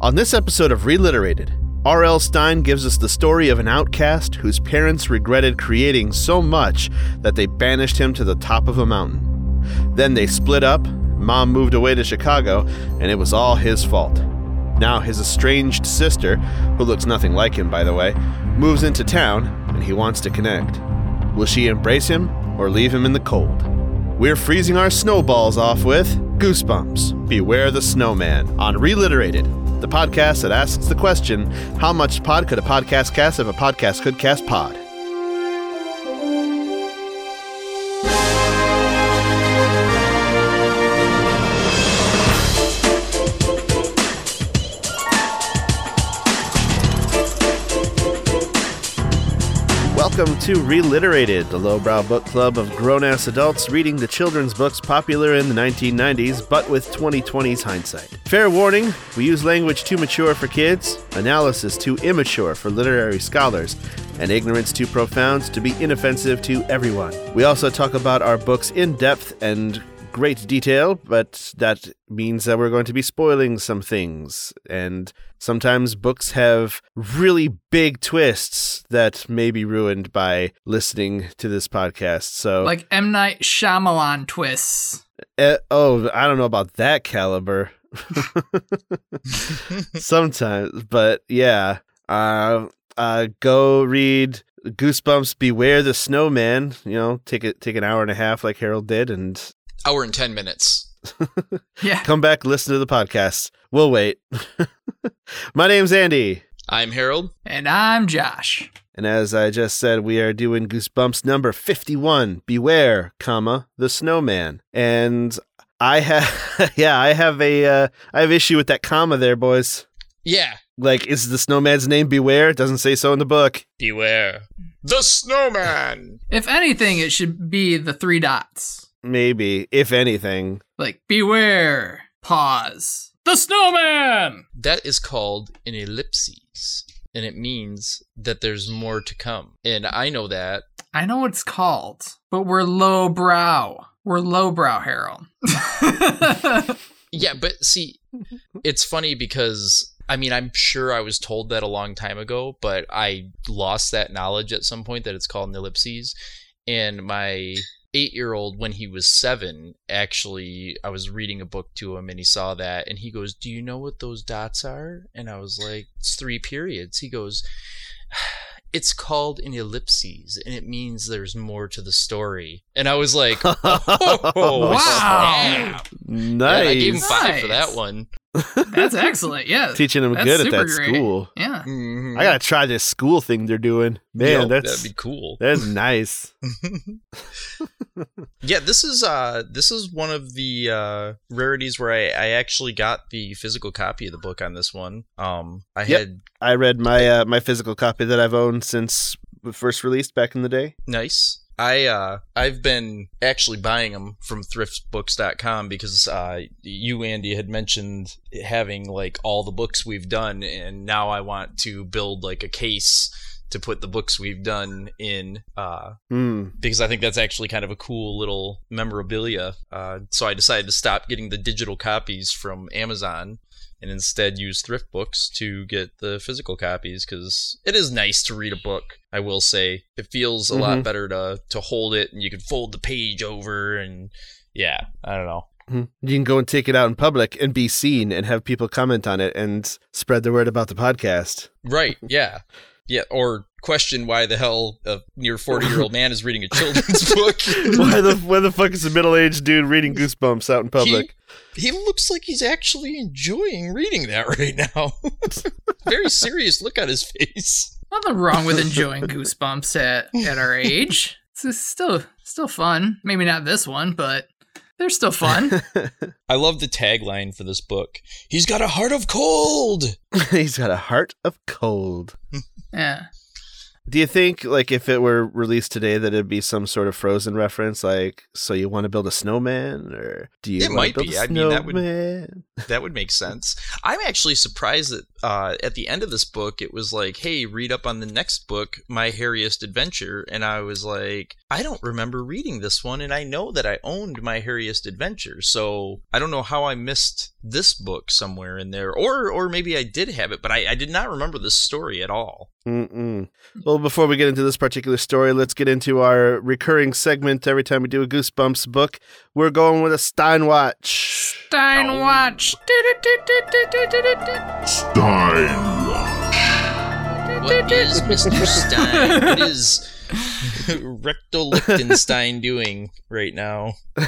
On this episode of Reliterated, R.L. Stine gives us the story of an outcast whose parents regretted creating so much that they banished him to the top of a mountain. Then they split up, mom moved away to Chicago, and it was all his fault. Now his estranged sister, who looks nothing like him by the way, moves into town and he wants to connect. Will she embrace him or leave him in the cold? We're freezing our snowballs off with Goosebumps Beware the Snowman on Reliterated, the podcast that asks the question how much pod could a podcast cast if a podcast could cast pod? Welcome to Reliterated, the lowbrow book club of grown ass adults reading the children's books popular in the 1990s, but with 2020's hindsight. Fair warning we use language too mature for kids, analysis too immature for literary scholars, and ignorance too profound to be inoffensive to everyone. We also talk about our books in depth and great detail, but that means that we're going to be spoiling some things. And sometimes books have really big twists that may be ruined by listening to this podcast. So, Like M. Night Shyamalan twists. eh, oh, I don't know about that caliber. sometimes, but yeah. Uh, uh, go read Goosebumps Beware the Snowman. You know, take it take an hour and a half like Harold did, and hour and 10 minutes. Yeah. come back, listen to the podcast. We'll wait. My name's Andy. I'm Harold. And I'm Josh. And as I just said, we are doing Goosebumps number 51, Beware, comma, the Snowman. And I have, yeah, I have a, uh, I have issue with that comma there, boys. Yeah. Like, is the snowman's name Beware? It doesn't say so in the book. Beware. The snowman. If anything, it should be the three dots. Maybe, if anything. Like, beware, pause. The snowman! That is called an ellipses. And it means that there's more to come. And I know that. I know what it's called, but we're lowbrow. We're lowbrow, Harold. Yeah, but see, it's funny because I mean, I'm sure I was told that a long time ago, but I lost that knowledge at some point that it's called an ellipses. And my eight year old, when he was seven, actually, I was reading a book to him and he saw that and he goes, Do you know what those dots are? And I was like, It's three periods. He goes, It's called an ellipses and it means there's more to the story. And I was like, Oh, Wow. snap. nice. Yeah, I gave him five for that one. That's excellent. Yeah. Teaching them That's good at that great. school. Yeah. Mhm. I gotta try this school thing they're doing. Man, Yo, that's that'd be cool. that's nice. yeah, this is uh this is one of the uh rarities where I, I actually got the physical copy of the book on this one. Um I Yep. had I read my uh, my physical copy that I've owned since first released back in the day. nice. I uh I've been actually buying them from thriftbooks.com because uh you Andy had mentioned having like all the books we've done and now I want to build like a case to put the books we've done in uh Hmm. because I think that's actually kind of a cool little memorabilia. Uh, so I decided to stop getting the digital copies from Amazon and instead use thrift books to get the physical copies because it is nice to read a book. I will say it feels a lot Mhm. better to to hold it and you can fold the page over and yeah, I don't know. Mhm. You can go and take it out in public and be seen and have people comment on it and spread the word about the podcast. Right? Yeah, yeah. Or question why the hell a near forty year old man is reading a children's book. why the why the fuck is a middle aged dude reading Goosebumps out in public? He looks like he's actually enjoying reading that right now. Very serious look on his face. Nothing wrong with enjoying goosebumps at, at our age. It's still still fun. Maybe not this one, but they're still fun. I love the tagline for this book. He's got a heart of cold. He's got a heart of cold. Yeah. Do you think, like, if it were released today, that it'd be some sort of Frozen reference, like, so you want to build a snowman, or do you It might be. I mean, that would- that would make sense. I'm actually surprised that uh, at the end of this book, it was like, "Hey, read up on the next book, My Hairiest Adventure," and I was like, "I don't remember reading this one, and I know that I owned My Hairiest Adventure, so I don't know how I missed this book somewhere in there, or or maybe I did have it, but I, I did not remember this story at all." Mm-mm. Well, before we get into this particular story, let's get into our recurring segment. Every time we do a Goosebumps book, we're going with a Stinewatch. Stinewatch. What is Mr. Stine? What is Rectal Lichtenstein doing right now?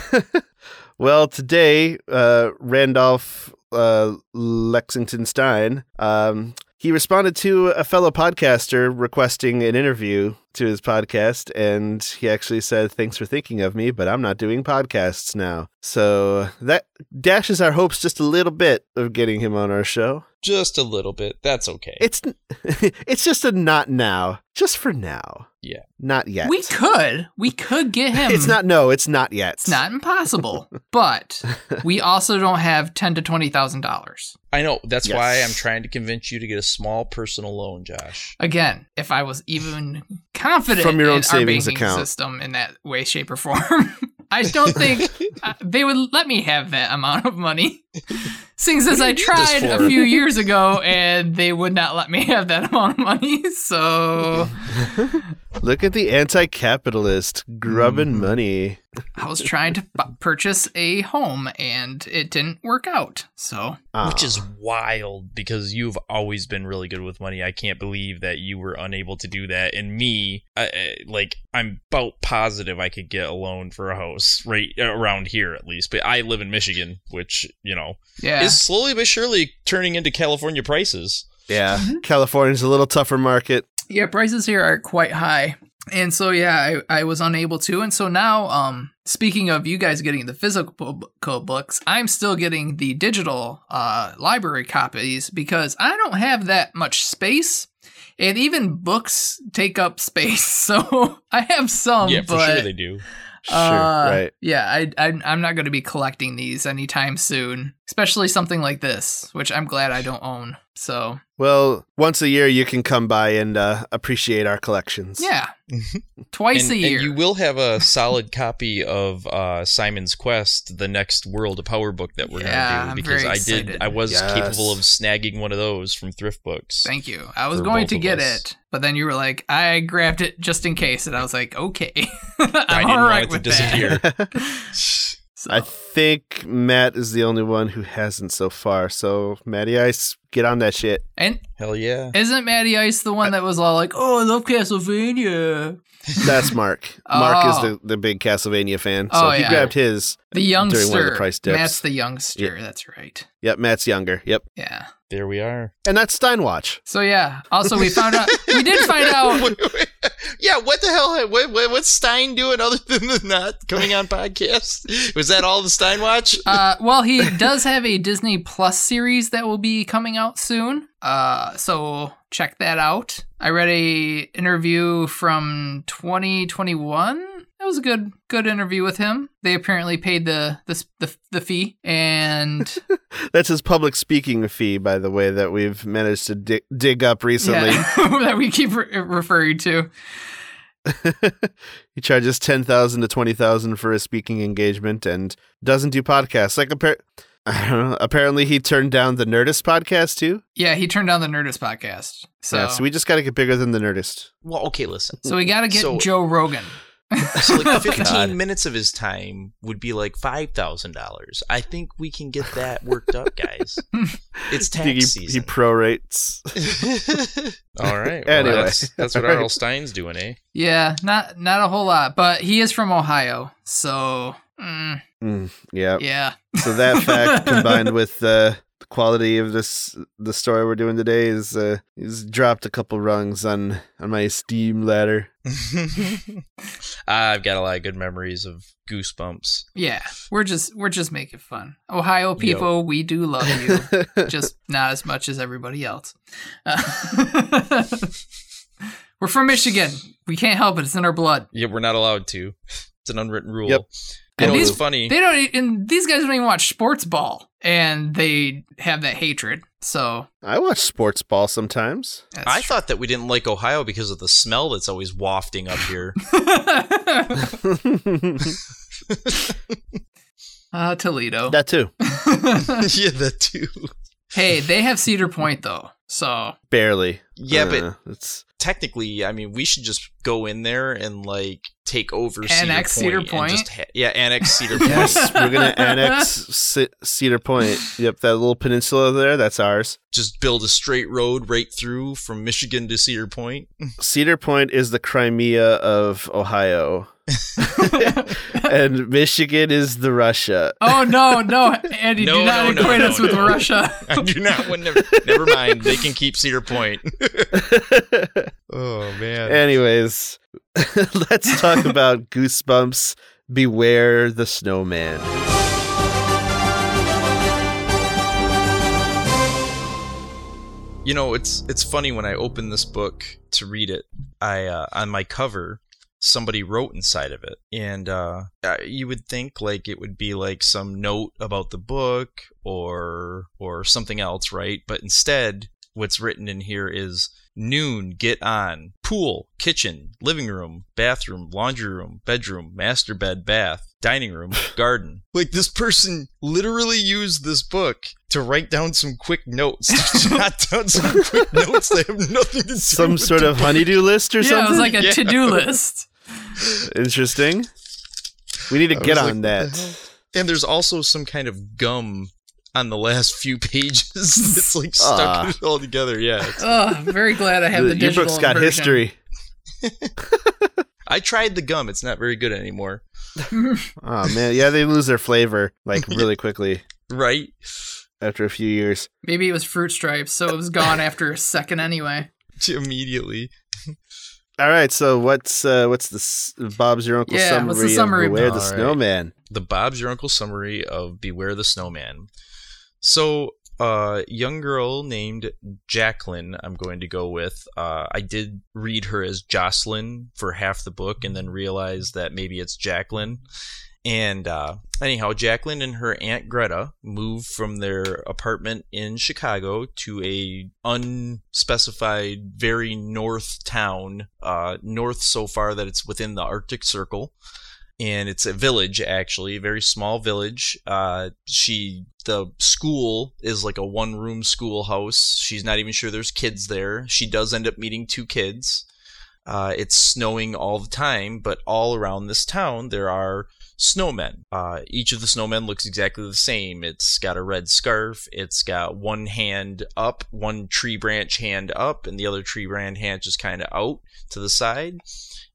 Well, today, uh, Randolph uh, Lexington Stine, um, he responded to a fellow podcaster requesting an interview to his podcast, and he actually said, "Thanks for thinking of me, but I'm not doing podcasts now." So that dashes our hopes just a little bit of getting him on our show. Just a little bit. That's okay. It's it's just a not now, just for now. Yeah. not yet. We could. We could get him. It's not. No, it's not yet. It's not impossible. but we also don't have ten to twenty thousand dollars. I know. That's Yes. why I'm trying to convince you to get a small personal loan, Josh. Again, if I was even confident From your own in savings banking account. system in that way, shape, or form, I don't think uh, they would let me have that amount of money. Seeing as I you need this tried a few years ago and they would not let me have that amount of money, so Look at the anti-capitalist grubbing Mm-hmm. money. I was trying to bu- purchase a home and it didn't work out. So Which Ah. is wild because you've always been really good with money. I can't believe that you were unable to do that. And me, I, I- like, I'm about positive I could get a loan for a house right around here at least. But I live in Michigan, which, you know, yeah, is slowly but surely turning into California prices. yeah. Mhm. California's a little tougher market. Yeah, prices here are quite high. And so yeah, I, I was unable to. And so now, um, speaking of you guys getting the physical bu- books, I'm still getting the digital uh library copies because I don't have that much space. And even books take up space. So I have some, yeah, for but sure they do. Sure, uh, right. Yeah, I, I I'm not going to be collecting these anytime soon, especially something like this, which I'm glad I don't own. So Well, once a year you can come by and uh, appreciate our collections. yeah, twice and, a year. and you will have a solid copy of uh, Simon's Quest, the next Worlds of Power book that we're Yeah, gonna do, I'm because very I did. I was Yes. capable of snagging one of those from thrift books. Thank you. I was going to get us. it, but then you were like, I grabbed it just in case, and I was like, okay, I I'm didn't all want it to with disappear. that. So, I think Matt is the only one who hasn't so far. So, Matty Ice, get on that shit. and Hell yeah! isn't Matty Ice the one that was all like, "Oh, I love Castlevania"? That's Mark. Mark is Oh. the, the big Castlevania fan. So Oh, he yeah. grabbed his. The youngster. During one of the price dips. Matt's the youngster. That's right. Yep, Matt's younger. Yep. Yeah. There we are. And that's Stinewatch. So yeah. Also, we found out. we did find out. Wait, wait. yeah, what the hell? What, what, what's Stine doing other than not coming on podcast? Was that all the Stine watch? Uh, well, he does have a Disney Plus series that will be coming out soon. Uh, so check that out. I read a interview from 2021. It was a good good interview with him. They apparently paid the the the, the fee, and That's his public speaking fee, by the way, that we've managed to dig, dig up recently. yeah, that we keep re- referring to. he charges ten thousand to twenty thousand for his speaking engagement and doesn't do podcasts. Like appar- I don't know. Apparently, he turned down the Nerdist podcast too. Yeah, he turned down the Nerdist podcast. So yeah, so we just got to get bigger than the Nerdist. Well, okay, listen. so we got to get So- Joe Rogan. So like 15 God. minutes of his time would be like five thousand dollars. I think we can get that worked up, guys. It's I think tax he, he prorates. All right. Anyway. That's, that's what All right. R.L. Stine's doing, eh? Yeah, not not a whole lot, but he is from Ohio, so mm, Mm, yeah. yeah. So that fact combined with uh, the quality of this the story we're doing today is uh, he's dropped a couple rungs on on my esteem ladder. I've got a lot of good memories of Goosebumps. Yeah, we're just we're just making fun. Ohio people, we do love you, just not as much as everybody else. Uh, We're from Michigan. We can't help it. It's in our blood. Yeah, we're not allowed to. It's an unwritten rule. Yep. You know, And it's these- funny. They don't. And these guys don't even watch sports ball, and they have that hatred. So I watch sports ball sometimes. that's I thought that we didn't like Ohio because of the smell that's always wafting up here. uh, Toledo. that too. yeah, that too. hey, they have Cedar Point though. So Barely. Yeah, but Uh, it's technically, I mean, we should just go in there and like take over Annex Cedar Cedar Point. Point? And just ha- yeah, annex Cedar Point. yes, we're gonna annex C- Cedar Point. Yep, that little peninsula there, that's ours. just build a straight road right through from Michigan to Cedar Point. Cedar Point is the Crimea of Ohio, and Michigan is the Russia. Oh no, no, Andy, No, do not no, no, equate no, us with no. Russia. I do not want never, never mind. They can keep Cedar Point. oh man. Anyways, let's talk about Goosebumps Beware the Snowman. You know, it's it's funny when I open this book to read it. I uh, on my cover, somebody wrote inside of it, and uh, you would think like it would be like some note about the book or or something else, right? But instead, what's written in here is noon, get on, pool, kitchen, living room, bathroom, laundry room, bedroom, master bed, bath, dining room, garden. Like this person literally used this book to write down some quick notes, to jot down some quick notes that have nothing to do Some with sort the of honeydew list or yeah, something? it was like a Yeah. to-do list. Interesting. We need to I get on like, what the that. And there's also some kind of gum on the last few pages that's like stuck it all together. Yeah. it's- Oh, very glad I have the, The- Your book's got version. history. I tried the gum. It's not very good anymore. Oh man, yeah, they lose their flavor like really quickly Right? after a few years. Maybe it was fruit stripes, so it was gone after a second anyway. Immediately. All right, so what's uh, what's the Bob's your uncle Yeah, summary, what's the summary, of Beware the All right. Snowman? The Bob's Your Uncle summary of Beware the Snowman. So, a young girl named Jacqueline, I'm going to go with. Uh, I did read her as Jocelyn for half the book and then realized that maybe it's Jacqueline. And uh, anyhow, Jacqueline and her aunt Greta move from their apartment in Chicago to a unspecified, very north town, uh, north so far that it's within the Arctic Circle and it's a village actually, a very small village. Uh, she the school is like a one room schoolhouse. She's not even sure there's kids there. She does end up meeting two kids. Uh, it's snowing all the time, but all around this town there are snowmen. Uh, each of the snowmen looks exactly the same. It's got a red scarf. It's got one hand up, one tree branch hand up, and the other tree branch hand just kind of out to the side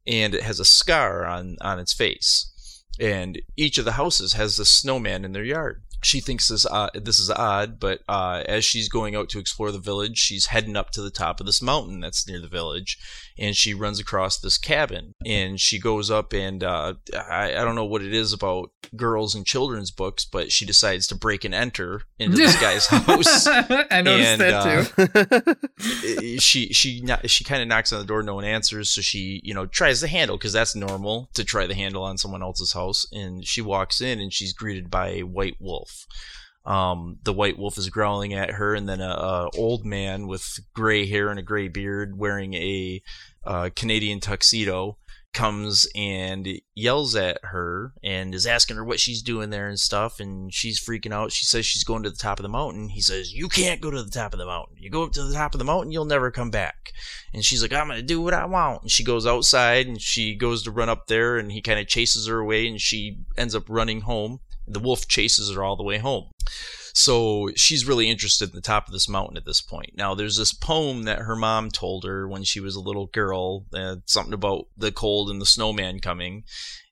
and it has a scar on on its face. And each of the houses has this snowman in their yard. She thinks this uh, this is odd, but uh, as she's going out to explore the village, she's heading up to the top of this mountain that's near the village, and she runs across this cabin. And she goes up, and uh, I, I don't know what it is about girls and children's books, but she decides to break and enter into this guy's house. I noticed And, that too. Uh, she she she kind of knocks on the door no one answers so she you know tries the handle because that's normal to try the handle on someone else's house and she walks in and she's greeted by a white wolf um, the white wolf is growling at her and then a, a old man with gray hair and a gray beard wearing a uh, canadian tuxedo comes and yells at her and is asking her what she's doing there and stuff and she's freaking out. She says she's going to the top of the mountain. He says you can't go to the top of the mountain. You go up to the top of the mountain you'll never come back. And she's like i'm gonna do what i want. And she goes outside and she goes to run up there and he kind of chases her away and she ends up running home the wolf chases her all the way home so she's really interested in the top of this mountain at this point. Now, there's this poem that her mom told her when she was a little girl, uh, something about the cold and the snowman coming.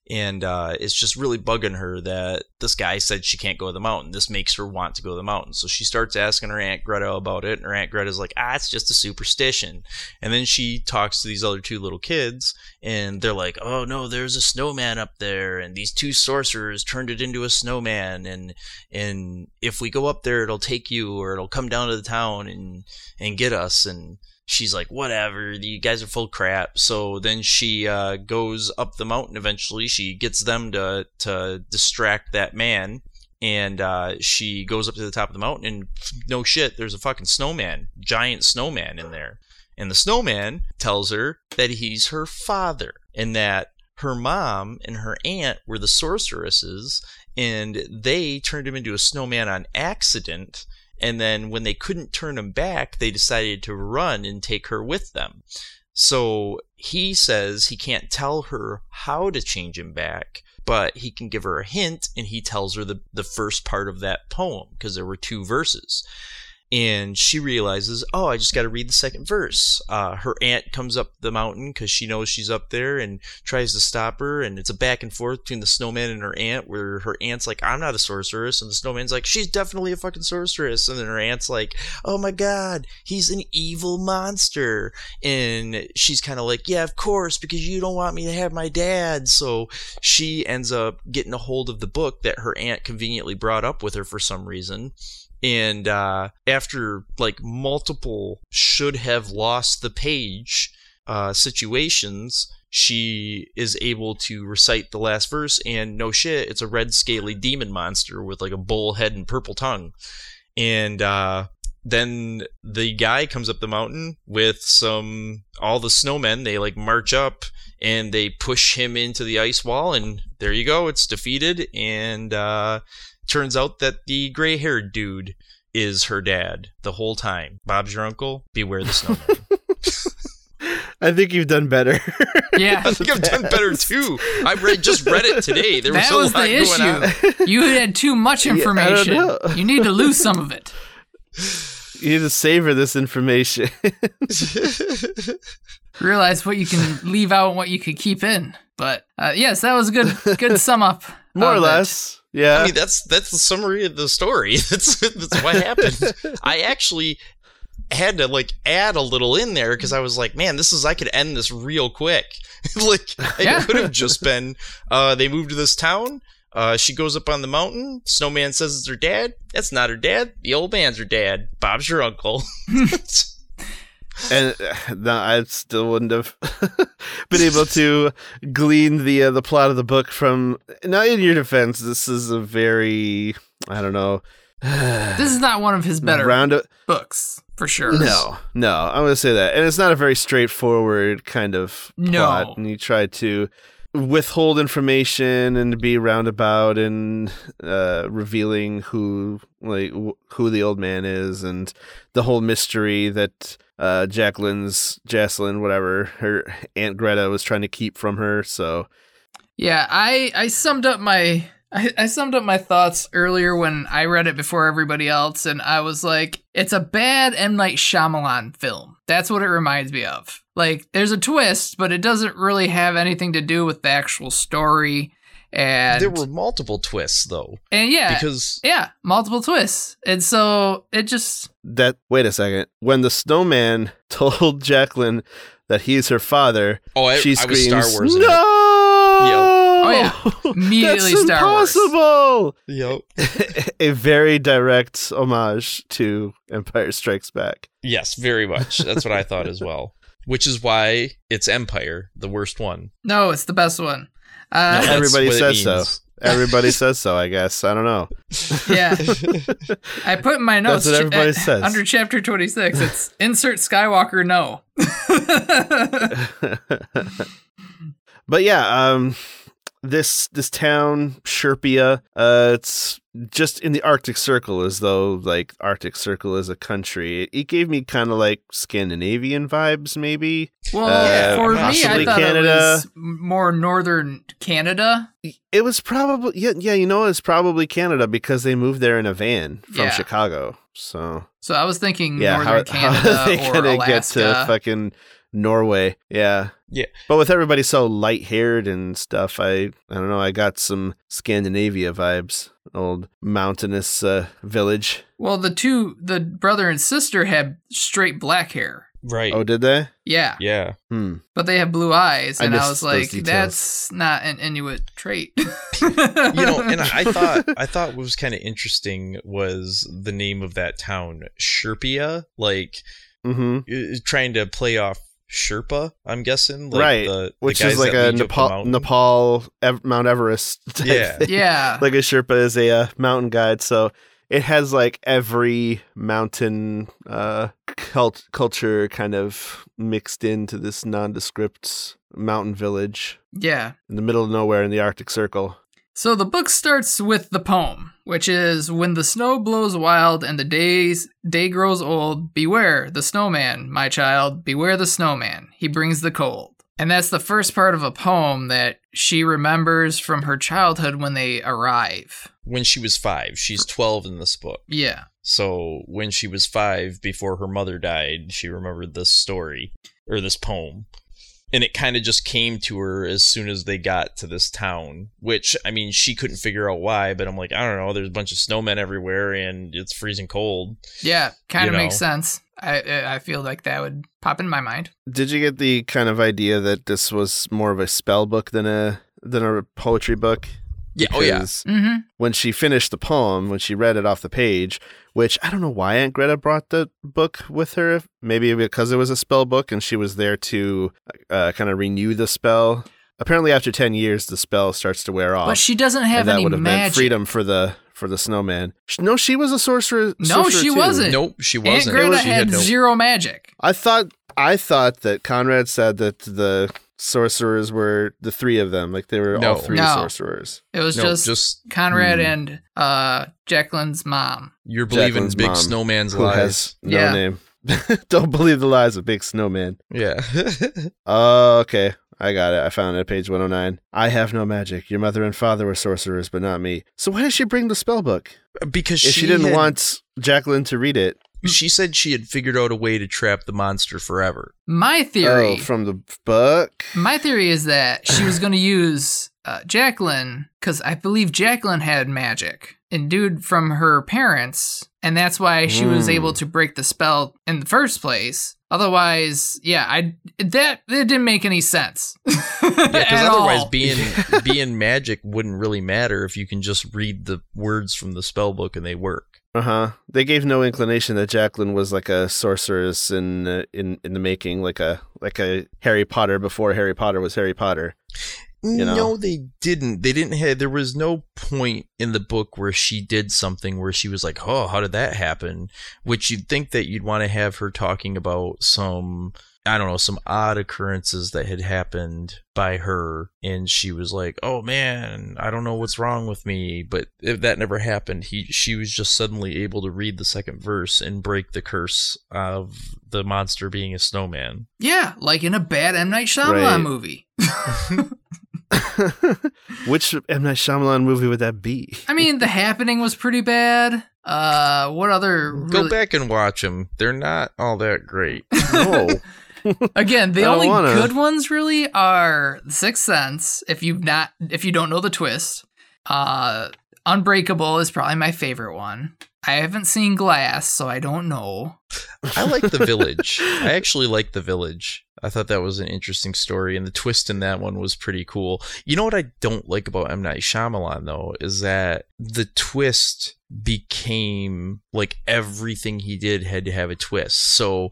And uh, it's just really bugging her that this guy said she can't go to the mountain. This makes her want to go to the mountain. So she starts asking her Aunt Greta about it. And her Aunt Greta's like, ah, it's just a superstition. And then she talks to these other two little kids. And they're like, oh, no, there's a snowman up there. And these two sorcerers turned it into a snowman. And and if we go up there it'll take you or it'll come down to the town and and get us and she's like, whatever, you guys are full crap. So then she uh, goes up the mountain eventually. She gets them to, to distract that man. And uh, she goes up to the top of the mountain, and no shit, there's a fucking snowman, giant snowman in there. And the snowman tells her that he's her father, and that her mom and her aunt were the sorceresses, and they turned him into a snowman on accident and then when they couldn't turn him back, they decided to run and take her with them. So he says he can't tell her how to change him back, but he can give her a hint and he tells her the, the first part of that poem because there were two verses and she realizes, oh, I just got to read the second verse. Uh, her aunt comes up the mountain because she knows she's up there and tries to stop her, and it's a back and forth between the snowman and her aunt, where her aunt's like, I'm not a sorceress, and the snowman's like, she's definitely a fucking sorceress, and then her aunt's like, oh my god, he's an evil monster, and she's kind of like, yeah, of course, because you don't want me to have my dad, so she ends up getting a hold of the book that her aunt conveniently brought up with her for some reason and uh, after like multiple should have lost the page uh, situations she is able to recite the last verse and no shit it's a red scaly demon monster with like a bull head and purple tongue. And uh, then the guy comes up the mountain with some all the snowmen they like march up and they push him into the ice wall and there you go it's defeated. And uh, Turns out that the gray haired dude is her dad the whole time. Bob's your uncle. Beware the snowman. I think you've done better. Yeah, I think I've done better too. I read just read it today. There that was was a lot the going on. issue. You had too much information. know. you need to lose some of it. you need to savor this information. Realize what you can leave out and what you can keep in. But uh, yes, that was a good good sum up. More or less. it. Yeah. I mean, that's that's the summary of the story. That's that's what happened. I actually had to like add a little in there because I was like, man, this is I could end this real quick. like it Yeah. could have just been uh, they moved to this town. Uh, she goes up on the mountain. Snowman says it's her dad. That's not her dad. The old man's her dad. Bob's your uncle. And uh, no, I still wouldn't have been able to glean the uh, the plot of the book from. Now, in your defense, this is a very I don't know. This is not one of his better round. of, books for sure. No, no, I'm gonna say that, and it's not a very straightforward kind of No. plot. And you try to withhold information and be roundabout and uh, revealing who like wh- who the old man is and the whole mystery that uh, Jacqueline's Jocelyn, whatever her aunt Greta was trying to keep from her. So Yeah, I I summed up my I, I summed up my thoughts earlier when I read it before everybody else, and I was like, it's a bad M Night Shyamalan film. That's what it reminds me of. Like, there's a twist, but it doesn't really have anything to do with the actual story. And there were multiple twists though, and yeah, because yeah, multiple twists, and so it just that wait a second, when the snowman told Jacqueline that he's her father, oh, I, she I was screams, Star Wars. "No! Oh, yeah. Immediately That's Star Wars. impossible!" Yep. a very direct homage to Empire Strikes Back. Yes, very much. That's what I thought as well. Which is why it's Empire, the worst one. no, it's the best one. Uh, That's Everybody says so. Everybody says so, I guess. I don't know. yeah. I put in my notes That's what everybody uh, says. under chapter 26. It's insert Skywalker no. but yeah, um this this town, Sherpia, uh it's just in the Arctic Circle as though like Arctic Circle is a country. It, it gave me kind of like Scandinavian vibes maybe. well, Uh, for me, I thought Canada. it was more northern Canada. It was probably yeah, yeah, you know, it's probably Canada because they moved there in a van from Yeah. Chicago. So So I was thinking yeah, northern how, Canada how are they or gonna Alaska. get to fucking Norway? Yeah, Yeah. But with everybody so light haired and stuff, I I don't know. I got some Scandinavia vibes. Old mountainous uh, village. well, the two, the brother and sister had straight black hair. Right. Oh, did they? Yeah, yeah. Hmm. but they have blue eyes, and I, missed was like, that's not an Inuit trait. You know, and I thought I thought what was kind of interesting was the name of that town, Sherpia. Like hmm uh, trying to play off Sherpa. I'm guessing, like Right, The, the Which guys is like a lead you up the Nepal. Nepal Ev- Mount Everest. Type Yeah. thing. Yeah. like a Sherpa is a uh, mountain guide, so it has like every mountain uh, cult- culture kind of mixed into this nondescript mountain village yeah. in the middle of nowhere in the Arctic Circle. So the book starts with the poem, which is when the snow blows wild and the days day grows old, beware the snowman, my child, beware the snowman. He brings the cold. And that's the first part of a poem that she remembers from her childhood when they arrive. when she was five. She's 12 in this book. Yeah. So when she was five, before her mother died, she remembered this story or this poem. And it kind of just came to her as soon as they got to this town, which, I mean, she couldn't figure out why, but I'm like, I don't know. There's a bunch of snowmen everywhere and it's freezing cold. Yeah, kind of makes sense. I I I feel like that would pop in my mind. Did you get the kind of idea that this was more of a spell book than a than a poetry book? Yeah. Oh, yeah. Mm-hmm. When she finished the poem, when she read it off the page, which I don't know why Aunt Greta brought the book with her. Maybe because it was a spell book and she was there to uh, kind of renew the spell. Apparently, after ten years, the spell starts to wear off. But she doesn't have and that any would have meant magic. freedom for the for the snowman. No, she was a sorcerer. No, sorcerer she too. wasn't. Nope, she wasn't. Aunt Greta she had no- zero magic. I thought I thought that Conrad said that the sorcerers were the three of them, like they were all three No. sorcerers. It was No, just, just Conrad Hmm. and uh Jacqueline's mom. you're believing Jacqueline's Big mom, Snowman's Who lies. has no Yeah. name? Don't believe the lies of Big Snowman. Yeah. Oh, okay. I got it. I found it at page 109. I have no magic. Your mother and father were sorcerers, but not me. So why did she bring the spell book? because If she, didn't had- want Jacqueline to read it. She said she had figured out a way to trap the monster forever. My theory. Oh, from the book? My theory is that she was going to use uh, Jacqueline because I believe Jacqueline had magic endued from her parents, and that's why she was Hmm. able to break the spell in the first place. Otherwise, yeah, I that it didn't make any sense. Yeah, because otherwise all. being being magic wouldn't really matter if you can just read the words from the spell book and they work. Uh huh. They gave no inclination that Jacqueline was like a sorceress in uh, in in the making, like a like a Harry Potter before Harry Potter was Harry Potter. You know? No, they didn't. They didn't have. There was no point in the book where she did something where she was like, "Oh, how did that happen?" Which you'd think that you'd want to have her talking about some, I don't know, some odd occurrences that had happened by her, and she was like, "Oh man, I don't know what's wrong with me." But if that never happened, he she was just suddenly able to read the second verse and break the curse of the monster being a snowman. yeah, like in a bad M Night Shyamalan Right. movie. Which M Night Shyamalan movie would that be? I mean, The Happening was pretty bad. Uh, what other? Go back and watch them. They're not all that great. No. Again, the only wanna- good ones really are Sixth Sense. If you've not, if you don't know the twist, uh, Unbreakable is probably my favorite one. I haven't seen Glass, so I don't know. I like the village. I actually like the village. I thought that was an interesting story, and the twist in that one was pretty cool. You know what I don't like about M Night Shyamalan though is that the twist became like everything he did had to have a twist. So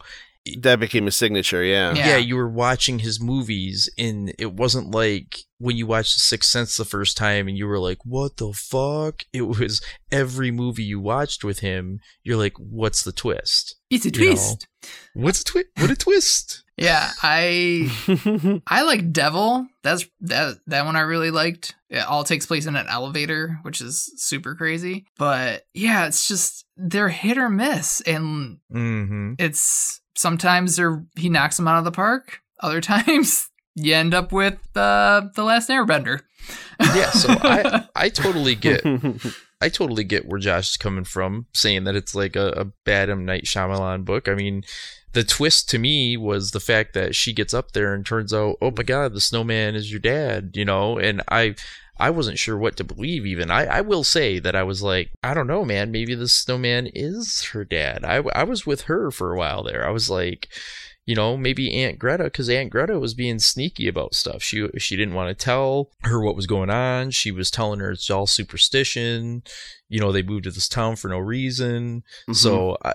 that became a signature, yeah. Yeah. yeah, you were watching his movies, and it wasn't like when you watched The Sixth Sense the first time, and you were like, "What the fuck?" It was every movie you watched with him. You're like, "What's the twist? It's a You know. twist. What's twist? what a twist?" Yeah, I I like Devil. That's that that one I really liked. It all takes place in an elevator, which is super crazy. But yeah, it's just they're hit or miss, and Mm-hmm. it's sometimes they're he knocks them out of the park. Other times you end up with uh, the Last Airbender. Yeah, so I I totally get I totally get where Josh is coming from, saying that it's like a, a bad M Night Shyamalan book. I mean, the twist to me was the fact that she gets up there and turns out, oh my god, the snowman is your dad, you know, and I I wasn't sure what to believe even. I, I will say that I was like, I don't know, man, maybe the snowman is her dad. I, I was with her for a while there. I was like, you know, maybe Aunt Greta, because Aunt Greta was being sneaky about stuff. She she didn't want to tell her what was going on. She was telling her it's all superstition. You know, they moved to this town for no reason. Mhm. So I,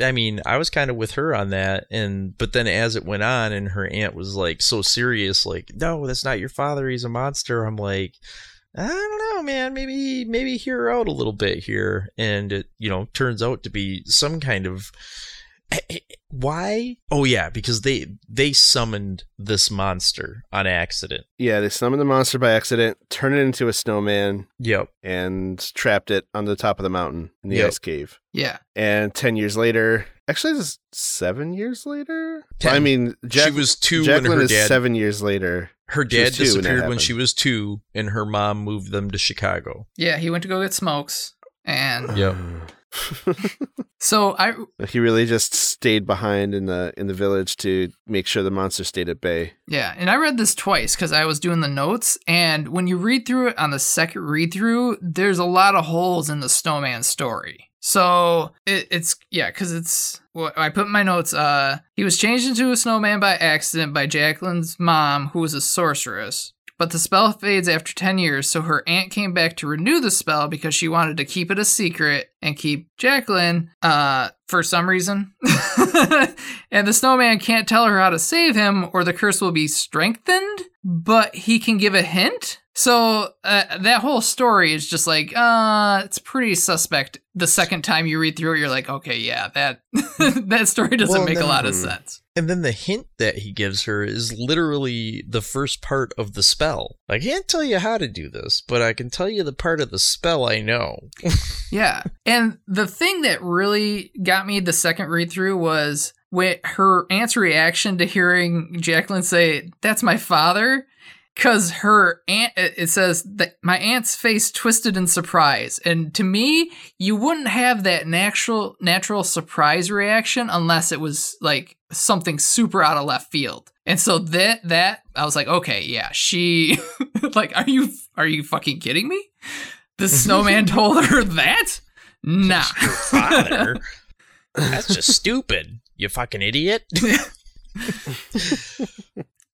I mean, I was kind of with her on that, and but then as it went on, and her aunt was like so serious, like, "No, that's not your father. He's a monster." I'm like, I don't know, man. Maybe maybe hear her out a little bit here, and it you know turns out to be some kind of why? Oh yeah, because they they summoned this monster on accident. yeah, they summoned the monster by accident, turned it into a snowman, Yep. and trapped it on the top of the mountain in the Yep. ice cave. Yeah. And ten years later, actually, this is seven years later. Ten. I mean, Jack- she was two Jacqueline when her is dad seven years later. her dad two when disappeared when she was two, and her mom moved them to Chicago. Yeah, he went to go get smokes. And Yep. so I he really just stayed behind in the in the village to make sure the monster stayed at bay. Yeah, and I read this twice because I was doing the notes, and when you read through it on the second read through, there's a lot of holes in the snowman story. So it, it's yeah, because it's what I put in my notes. Uh, he was changed into a snowman by accident by Jacqueline's mom, who was a sorceress. But the spell fades after 10 years, so her aunt came back to renew the spell because she wanted to keep it a secret and keep Jacqueline, uh, for some reason. and the snowman can't tell her how to save him or the curse will be strengthened, but he can give a hint. So uh, that whole story is just like, uh, it's pretty suspect. The second time you read through it, you're like, okay, yeah, that that story doesn't Well, make a lot of sense. And then the hint that he gives her is literally the first part of the spell. I can't tell you how to do this, but I can tell you the part of the spell I know. Yeah. And the thing that really got me the second read through was when her aunt's reaction to hearing Jacqueline say, That's my father. Because her aunt, it says that my aunt's face twisted in surprise. And to me, you wouldn't have that natural, natural surprise reaction unless it was like something super out of left field. And so that, that, I was like, okay, yeah, she, like, are you, are you fucking kidding me? The snowman told her that? Nah. Your father? That's just stupid. You fucking idiot.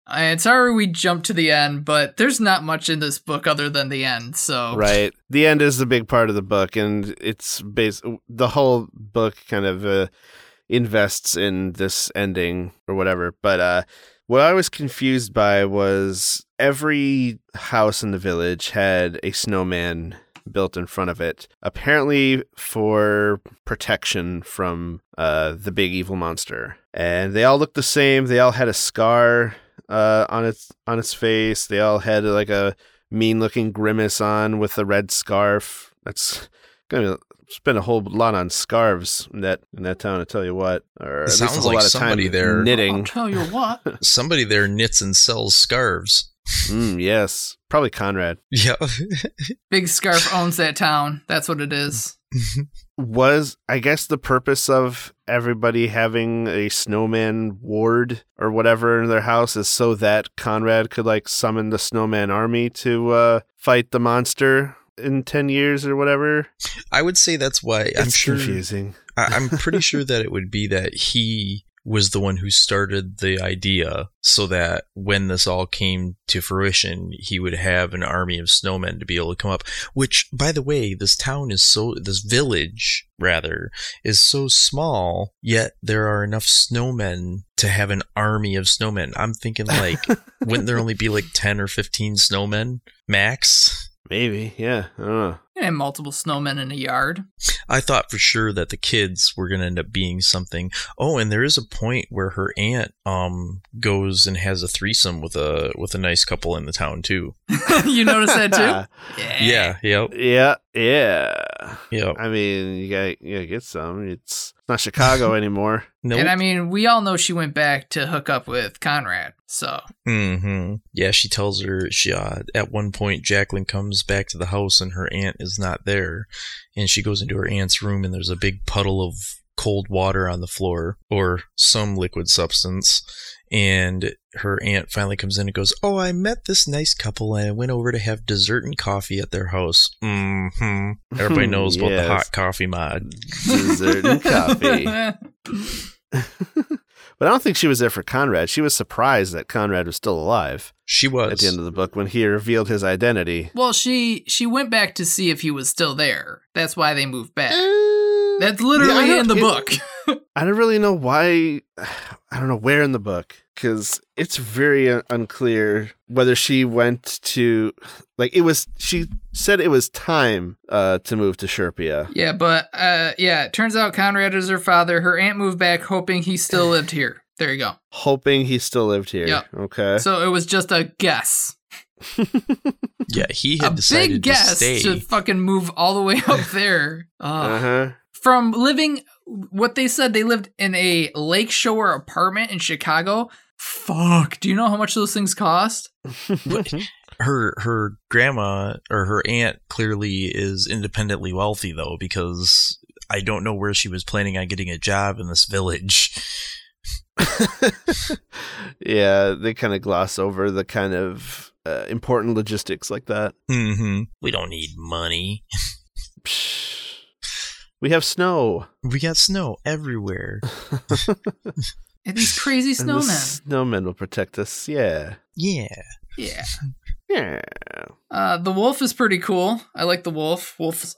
And sorry we jumped to the end, but there's not much in this book other than the end. So Right. The end is the big part of the book, and it's bas- the whole book kind of uh, invests in this ending or whatever. But uh, what I was confused by was every house in the village had a snowman built in front of it, apparently for protection from uh, the big evil monster. And they all looked the same. They all had a scar uh, on its on its face. They all had like a mean looking grimace on with a red scarf. That's gonna spend a whole lot on scarves in that in that town. I tell you what, or at least sounds a whole like lot of somebody time there- I'll tell you what. Somebody there knits and sells scarves. mm, yes, probably Conrad. Yeah. Big Scarf owns that town. That's what it is. Was I guess the purpose of everybody having a snowman ward or whatever in their house is so that Conrad could like summon the snowman army to uh, fight the monster in ten years or whatever. I would say that's why I'm It's sure confusing. I, I'm pretty sure that it would be that he was the one who started the idea so that when this all came to fruition, he would have an army of snowmen to be able to come up. Which, by the way, this town is so, this village, rather, is so small, yet there are enough snowmen to have an army of snowmen. I'm thinking, like, wouldn't there only be like 10 or 15 snowmen max? Maybe, yeah. I don't know. And multiple snowmen in a yard. I thought for sure that the kids were going to end up being something. Oh, and there is a point where her aunt um goes and has a threesome with a with a nice couple in the town too. you notice that too? Yeah, yep, Yeah, yeah. yep. I mean, you got you gotta get some. It's not Chicago anymore. Nope. And I mean, we all know she went back to hook up with Conrad. So hmm Yeah, she tells her she uh, at one point Jacqueline comes back to the house and her aunt is not there, and she goes into her aunt's room and there's a big puddle of cold water on the floor or some liquid substance. And her aunt finally comes in and goes, "Oh, I met this nice couple and I went over to have dessert and coffee at their house." hmm Everybody knows about the hot coffee mod. Dessert and coffee. But I don't think she was there for Conrad. She was surprised that Conrad was still alive She was at the end of the book when he revealed his identity. Well, she she went back to see if he was still there. That's why they moved back. Uh, That's literally yeah, in the don't- book. it- I don't really know why. I don't know where in the book because it's very un- unclear whether she went to like it was. She said it was time uh, to move to Sherpia. yeah, but uh, yeah, it turns out Conrad is her father. Her aunt moved back, hoping he still lived here. There you go. hoping he still lived here. Yep. Okay. So it was just a guess. yeah. He A had decided big to guess stay. to fucking move all the way up there. Uh, Uh huh. From living what they said they lived in a lakeshore apartment in Chicago. Fuck. Do you know how much those things cost? her her grandma or her aunt clearly is independently wealthy though because I don't know where she was planning on getting a job in this village. yeah, they kind of gloss over the kind of uh, important logistics like that. hmm We don't need money. Psh. We have snow. We got snow everywhere. And these crazy And the snowmen. snowmen will protect us. Yeah. Yeah. Yeah. Yeah. Uh, the wolf is pretty cool. I like the wolf. Wolf.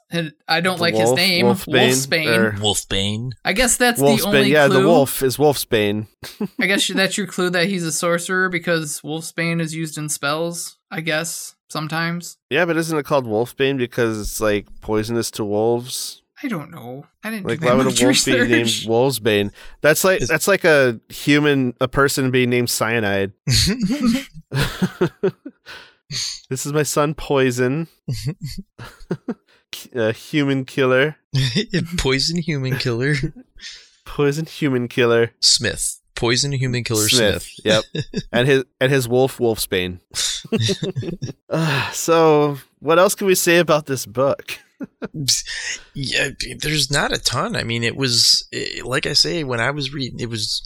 I don't The like his name. Wolfsbane, Wolfsbane. or- Wolfbane. I guess that's the only Yeah, clue. the wolf is Wolfsbane. I guess that's your clue that he's a sorcerer because Wolfsbane is used in spells. I guess sometimes. Yeah, but isn't it called Wolfsbane because it's like poisonous to wolves? I don't know. I didn't Like, do why would a much wolf be named research. Wolfsbane? That's like Is- that's like a human, a person being named Cyanide. this is my son, Poison, a human killer, Poison human killer. poison human killer. Smith. Poison human killer Smith. Smith. Yep, and his and his wolf, Wolfsbane. Uh, so, what else can we say about this book? Yeah, there's not a ton. I mean, it was eh, like I say when I was reading, it was.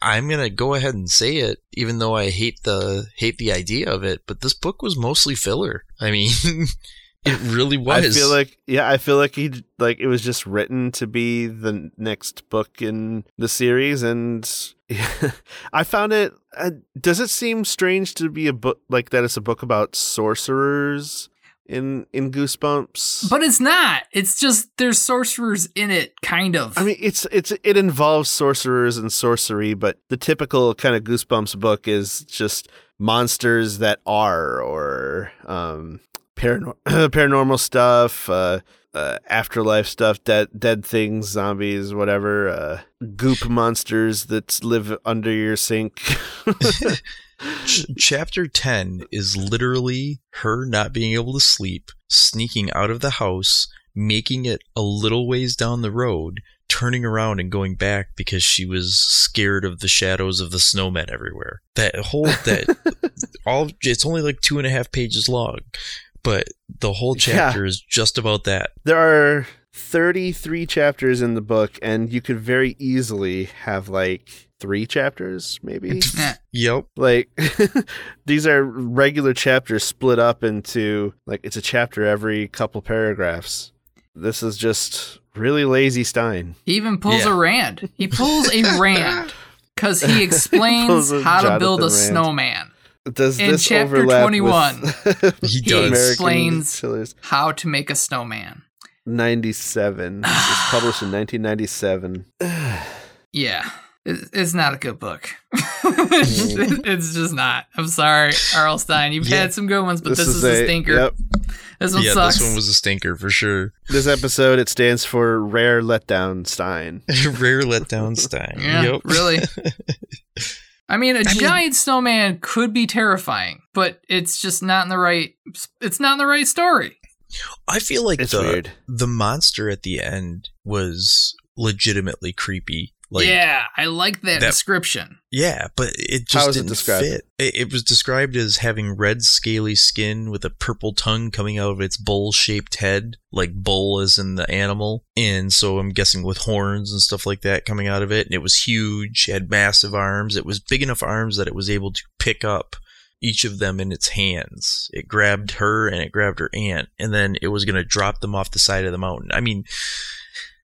I'm gonna go ahead and say it, even though I hate the hate the idea of it. But this book was mostly filler. I mean, it really was. I feel like yeah, I feel like he like it was just written to be the next book in the series, and I found it. Uh, does it seem strange to be a book like that? It's a book about sorcerers in in Goosebumps. But it's not. It's just there's sorcerers in it, kind of. I mean, it's it's it involves sorcerers and sorcery, but the typical kind of Goosebumps book is just monsters that are or um, paranor- paranormal stuff, uh, uh, afterlife stuff, dead dead things, zombies, whatever, uh, goop monsters that live under your sink. Ch- chapter 10 is literally her not being able to sleep, sneaking out of the house, making it a little ways down the road, turning around and going back because she was scared of the shadows of the snowmen everywhere. That whole that all it's only like two and a half pages long, but the whole Yeah. chapter is just about that. there are 33 chapters in the book, and you could very easily have like three chapters, maybe. Yep. like these are regular chapters split up into like it's a chapter every couple paragraphs this is just really lazy Stine he even pulls Yeah. a Rand. He pulls a Rand because he explains Pulls a how to build a Jonathan Rand. snowman, does In this chapter overlap 21, with He He explains Killers? how to make a snowman. 97 it was published in 1997 Yeah. It- It's not a good book. it's just not. I'm sorry, R.L. Stine. You've Yeah. had some good ones, but this, is, a stinker. yep This one yeah, sucks. this one was a stinker for sure. this episode it stands for rare letdown Stine Rare letdown Stein. yeah, Yep. really. I mean, a mean- giant snowman could be terrifying, but it's just not in the right. It's not in the right story. I feel like it's the weird the monster at the end was legitimately creepy. Like yeah, I like that, that- description. yeah, but it just is didn't described? fit. It, it was described as having red scaly skin with a purple tongue coming out of its bowl-shaped head, like bull as in the animal. And so I'm guessing with horns and stuff like that coming out of it. And it was huge, had massive arms. It was big enough arms that it was able to pick up each of them in its hands. It grabbed her and it grabbed her aunt, and then it was going to drop them off the side of the mountain. I mean,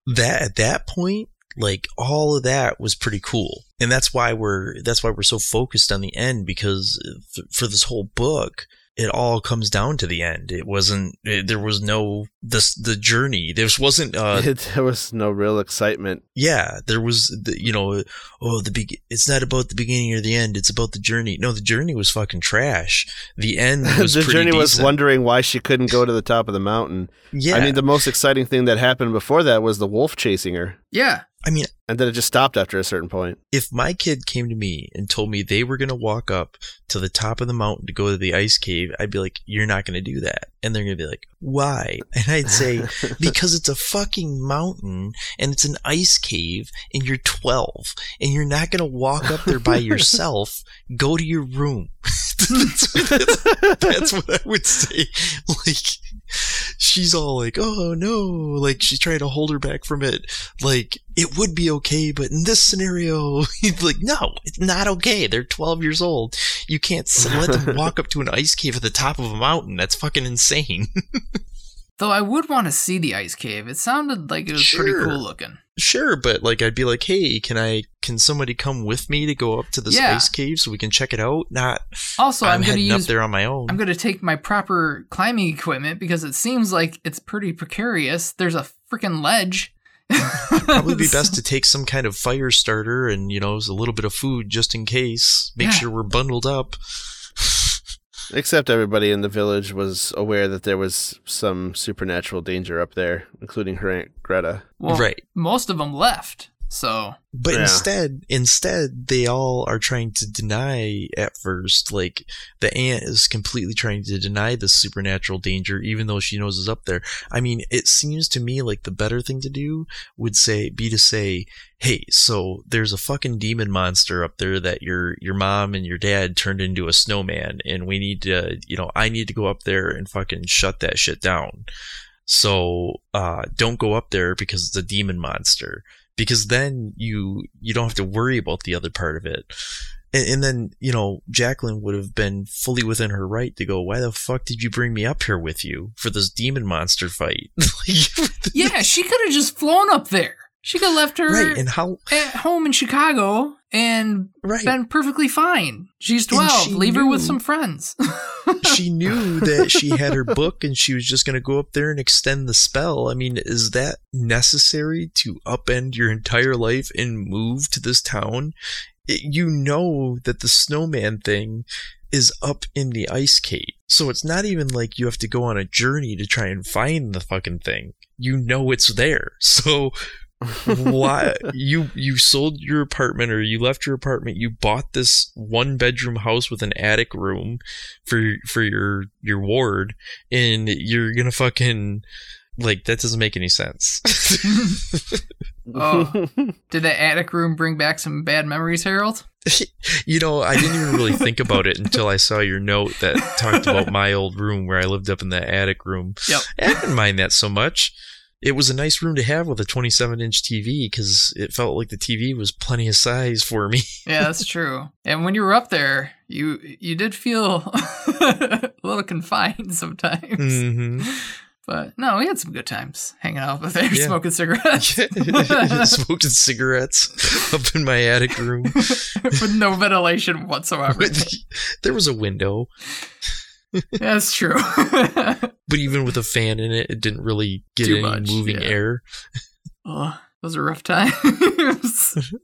that at that point, like all of that was pretty cool. And that's why we're that's why we're so focused on the end because f- for this whole book it all comes down to the end. It wasn't it, there was no this the journey. There wasn't uh there was no real excitement. yeah there was the, you know oh the big it's not about the beginning or the end it's about the journey. No the journey was fucking trash. The end was the pretty journey was wondering why she couldn't go to the top of the mountain. yeah. I mean, the most exciting thing that happened before that was the wolf chasing her, Yeah. I mean and then it just stopped after a certain point. if my kid came to me and told me they were going to walk up to the top of the mountain to go to the ice cave, I'd be like, you're not going to do that. And they're going to be like, why? And I'd say, because it's a fucking mountain and it's an ice cave and you're 12 and you're not going to walk up there by yourself. Go to your room. that's, that's, that's what I would say. Like, she's all like, oh no. Like, she's trying to hold her back from it. Like, it would be okay, but in this scenario, he's like, no, it's not okay. They're 12 years old. You can't let them walk up to an ice cave at the top of a mountain. That's fucking insane. Though I would want to see the ice cave. It sounded like it was pretty cool looking. Sure, but like I'd be like, "Hey, can I can somebody come with me to go up to this Yeah. ice cave so we can check it out?" Not Also, I'm, I'm, going to heading use up there on my own. I'm going to take my proper climbing equipment because it seems like it's pretty precarious. There's a freaking ledge. Probably be best to take some kind of fire starter and you know a little bit of food just in case. Make Yeah. sure we're bundled up. Except everybody in the village was aware that there was some supernatural danger up there, including her aunt Greta. Well, right. most of them left. So, But Yeah. instead, instead, they all are trying to deny at first. Like the aunt is completely trying to deny this supernatural danger, even though she knows it's up there. I mean, it seems to me like the better thing to do would say be to say, "Hey, so there's a fucking demon monster up there that your your mom and your dad turned into a snowman, and we need to, you know, I need to go up there and fucking shut that shit down." So uh, don't go up there because it's a demon monster because then you you don't have to worry about the other part of it. And, and then you know Jacqueline would have been fully within her right to go. Why the fuck did you bring me up here with you for this demon monster fight? Yeah, she could have just flown up there. She could have left her right? And how? at home in Chicago and Right. been perfectly fine. She's 12. she Leave her with some friends. she knew that she had her book and she was just going to go up there and extend the spell. I mean, is that necessary to upend your entire life and move to this town? It, you know that the snowman thing is up in the ice cave. So it's not even like you have to go on a journey to try and find the fucking thing. You know it's there. So why you you sold your apartment or you left your apartment you bought this one bedroom house with an attic room for for your your ward and you're gonna fucking like that doesn't make any sense Oh. Did that attic room bring back some bad memories, Harold? you know i didn't even really think about it until i saw your note that talked about my old room where i lived up in the attic room Yep. i didn't mind that so much it was a nice room to have with a 27 inch tv because it felt like the tv was plenty of size for me Yeah, that's true. And when you were up there, you you did feel a little confined sometimes. hmm But no, we had some good times hanging out up there, Yeah. smoking cigarettes smoking cigarettes up in my attic room. with no ventilation whatsoever. there was a window, That's true. but even with a fan in it, it didn't really get Too any much, moving yeah. air. oh, those are rough times.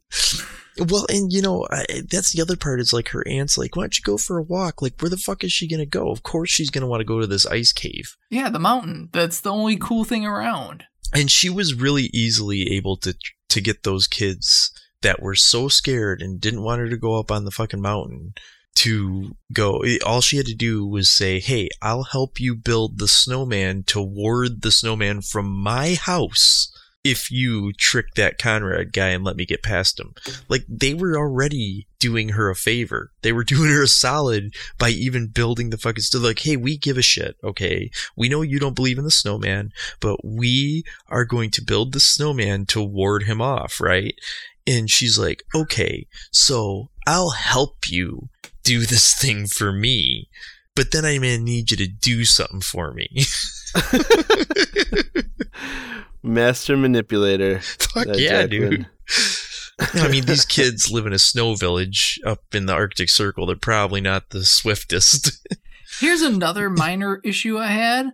Well, and you know, I, that's the other part is like her aunt's like, why don't you go for a walk? Like, where the fuck is she going to go? Of course she's going to want to go to this ice cave. yeah, the mountain. That's the only cool thing around. And she was really easily able to, to get those kids that were so scared and didn't want her to go up on the fucking mountain to go. All she had to do was say, Hey, I'll help you build the snowman to ward the snowman from my house if you trick that Conrad guy and let me get past him. Like, they were already doing her a favor. They were doing her a solid by even building the fucking stuff. Like, hey, we give a shit, okay? We know you don't believe in the snowman, but we are going to build the snowman to ward him off, right? And she's like, okay, so I'll help you do this thing for me, but then I'm gonna need you to do something for me. Master manipulator. Fuck that yeah, Jack dude. I mean, these kids live in a snow village up in the Arctic Circle. They're probably not the swiftest. Here's another minor issue I had.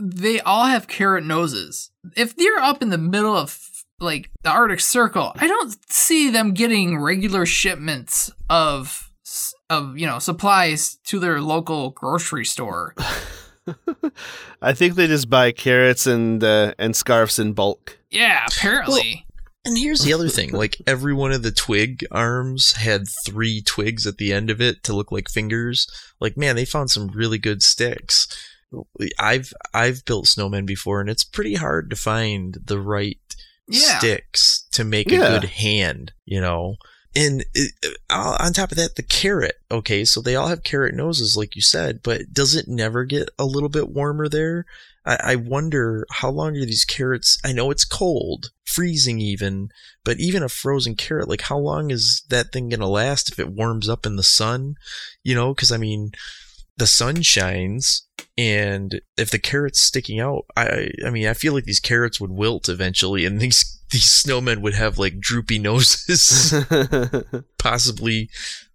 They all have carrot noses. If they're up in the middle of like the Arctic Circle, I don't see them getting regular shipments of of you know supplies to their local grocery store. I think they just buy carrots and uh, and scarves in bulk. Yeah, apparently. And here's the other thing: like every one of the twig arms had three twigs at the end of it to look like fingers. Like, man, they found some really good sticks. I've I've built snowmen before, and it's pretty hard to find the right Yeah. sticks to make Yeah. a good hand. You know. And uh, on top of that, the carrot. Okay, so they all have carrot noses, like you said, but does it never get a little bit warmer there? I, I wonder how long are these carrots? I know it's cold, freezing even, but even a frozen carrot, like how long is that thing gonna last if it warms up in the sun? You know, because I mean, the sun shines, and if the carrot's sticking out, I I mean, I feel like these carrots would wilt eventually, and these these snowmen would have like droopy noses, possibly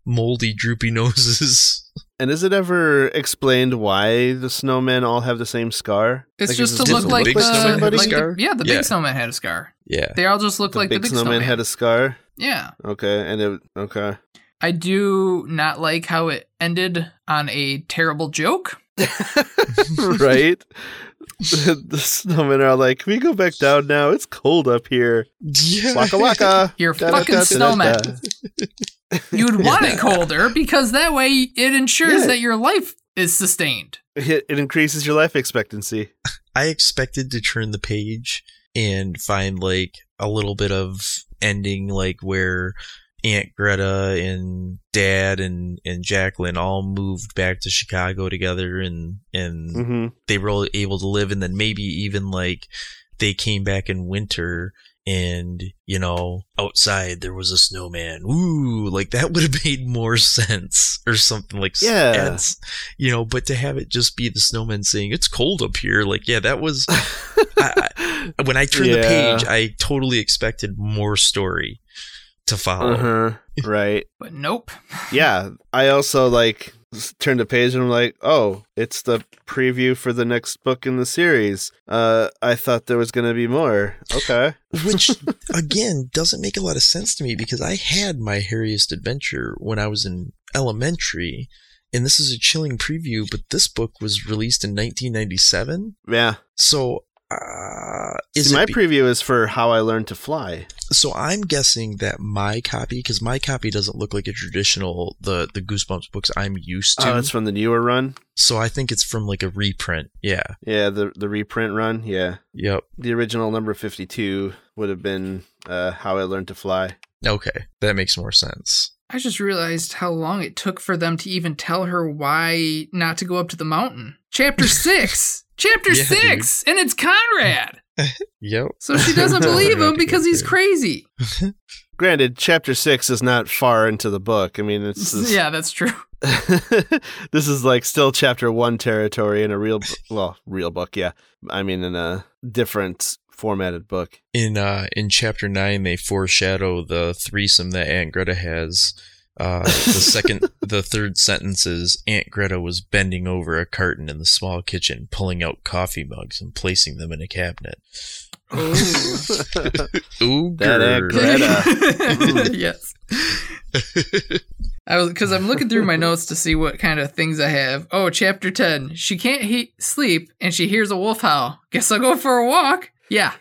moldy droopy noses. and is it ever explained why the snowmen all have the same scar? It's Like, just to look like big the, snowman have like the- yeah, the big Yeah. snowman had a scar. Yeah. They all just look the like big the big snowman snowman. had a scar. yeah. Okay, and it okay. I do not like how it ended on a terrible joke. right? the, the snowmen are like, Can we go back down now? It's cold up here. Yeah. Waka waka. You're Da-da-da-da-da-da. fucking snowman. You'd want it colder because that way it ensures Yeah. that your life is sustained. It, it increases your life expectancy. I expected to turn the page and find like a little bit of ending, like where Aunt Greta and Dad and, and Jacqueline all moved back to Chicago together and, and hmm they were all able to live. And then maybe even like they came back in winter and you know outside there was a snowman. Ooh like that would have made more sense or something like Yeah. you know but to have it just be the snowman saying it's cold up here. Like yeah that was I, I, when i turned the page i totally expected more story to follow Uh-huh. Right. But nope. Yeah. I also like s- turned the page and I'm like, oh, it's the preview for the next book in the series. Uh I thought there was gonna be more. Okay. which again doesn't make a lot of sense to me because I had my hairiest adventure when I was in elementary, and this is a chilling preview. But this book was released in 1997, Yeah. so is See, my be- preview is for how I learned to fly. so I'm guessing that my copy, because my copy doesn't look like a traditional the the Goosebumps books I'm used to. Oh, it's from the newer run. so I think it's from like a reprint. Yeah. Yeah, the the reprint run. Yeah. Yep. The original number 52 would have been uh, How I Learned to Fly. Okay, that makes more sense. I just realized how long it took for them to even tell her why not to go up to the mountain. Chapter six. Chapter Yeah, six, and it's Conrad. Yep. So she doesn't believe him because he's crazy. Granted, chapter 6 is not far into the book. I mean, it's this, Yeah, that's true. this is like still chapter 1 territory in a real well, real book, yeah. I mean in a different formatted book. in uh in chapter nine they foreshadow the threesome that Aunt Greta has. Uh, the second, the third sentence is Aunt Greta was bending over a carton in the small kitchen, pulling out coffee mugs and placing them in a cabinet. Ooh. Ooh, That Aunt Greta. yes. I was because I'm looking through my notes to see what kind of things I have. Oh, chapter ten. She can't he- sleep and she hears a wolf howl. Guess I'll go for a walk. Yeah,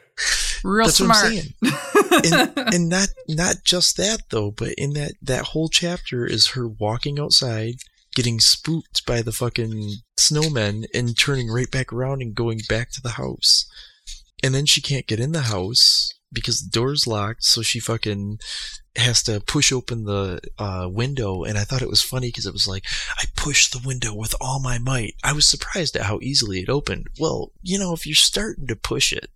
real That's smart. what I'm saying. and, and not not just that though, but in that that whole chapter is her walking outside, getting spooked by the fucking snowmen, and turning right back around and going back to the house. And then she can't get in the house because the door's locked, so she fucking has to push open the uh, window. And I thought it was funny because it was like, I pushed the window with all my might. I was surprised at how easily it opened. Well, you know, if you're starting to push it,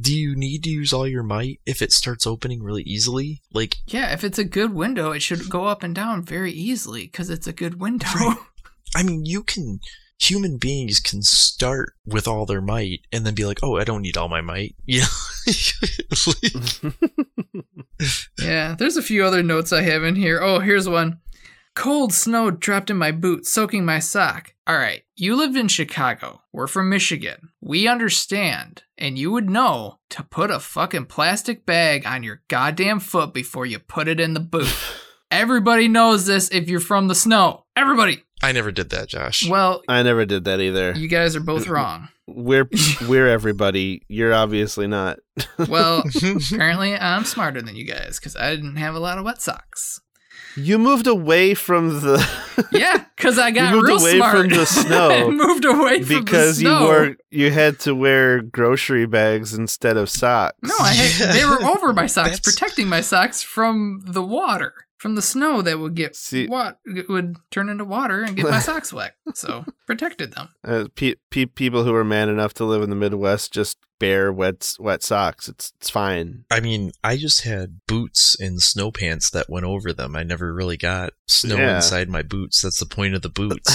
do you need to use all your might if it starts opening really easily? Like, yeah, if it's a good window, it should go up and down very easily because it's a good window. Right. I mean, you can human beings can start with all their might and then be like, oh, I don't need all my might. You know? Yeah, there's a few other notes I have in here. Oh, here's one. Cold snow dropped in my boot, soaking my sock. All right, you live in Chicago. We're from Michigan. We understand, and you would know to put a fucking plastic bag on your goddamn foot before you put it in the boot. Everybody knows this if you're from the snow. Everybody. I never did that, Josh. Well, I never did that either. you guys are both uh, wrong. We're we're everybody. You're obviously not. Well, apparently I'm smarter than you guys because I didn't have a lot of wet socks. You moved away from the Yeah, because I got moved real away smart. from the snow moved away from because the you snow. wore you had to wear grocery bags instead of socks. No, I had, they were over my socks, protecting my socks from the water, from the snow that would get See- what would turn into water and get my socks wet. So protected them. Uh, pe- pe- people who are man enough to live in the Midwest just bare wet wet socks. It's it's fine. I mean, I just had boots and snow pants that went over them. I never really got snow Yeah. inside my boots. That's the point of the boots.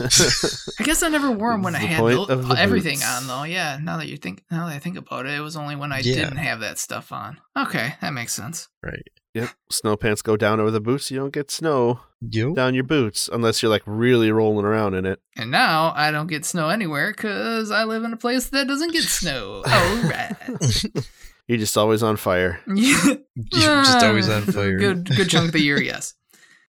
I guess I never wore them when I The had point the everything boots. on, though. Yeah, now that you think, now that I think about it, it was only when I Yeah. didn't have that stuff on. Okay, that makes sense. right. Yep, snow pants go down over the boots. You don't get snow Yo. down your boots unless you're like really rolling around in it. And now I don't get snow anywhere because I live in a place that doesn't get snow. All right. You're just always on fire. You're just always on fire. Good good chunk of the year, yes.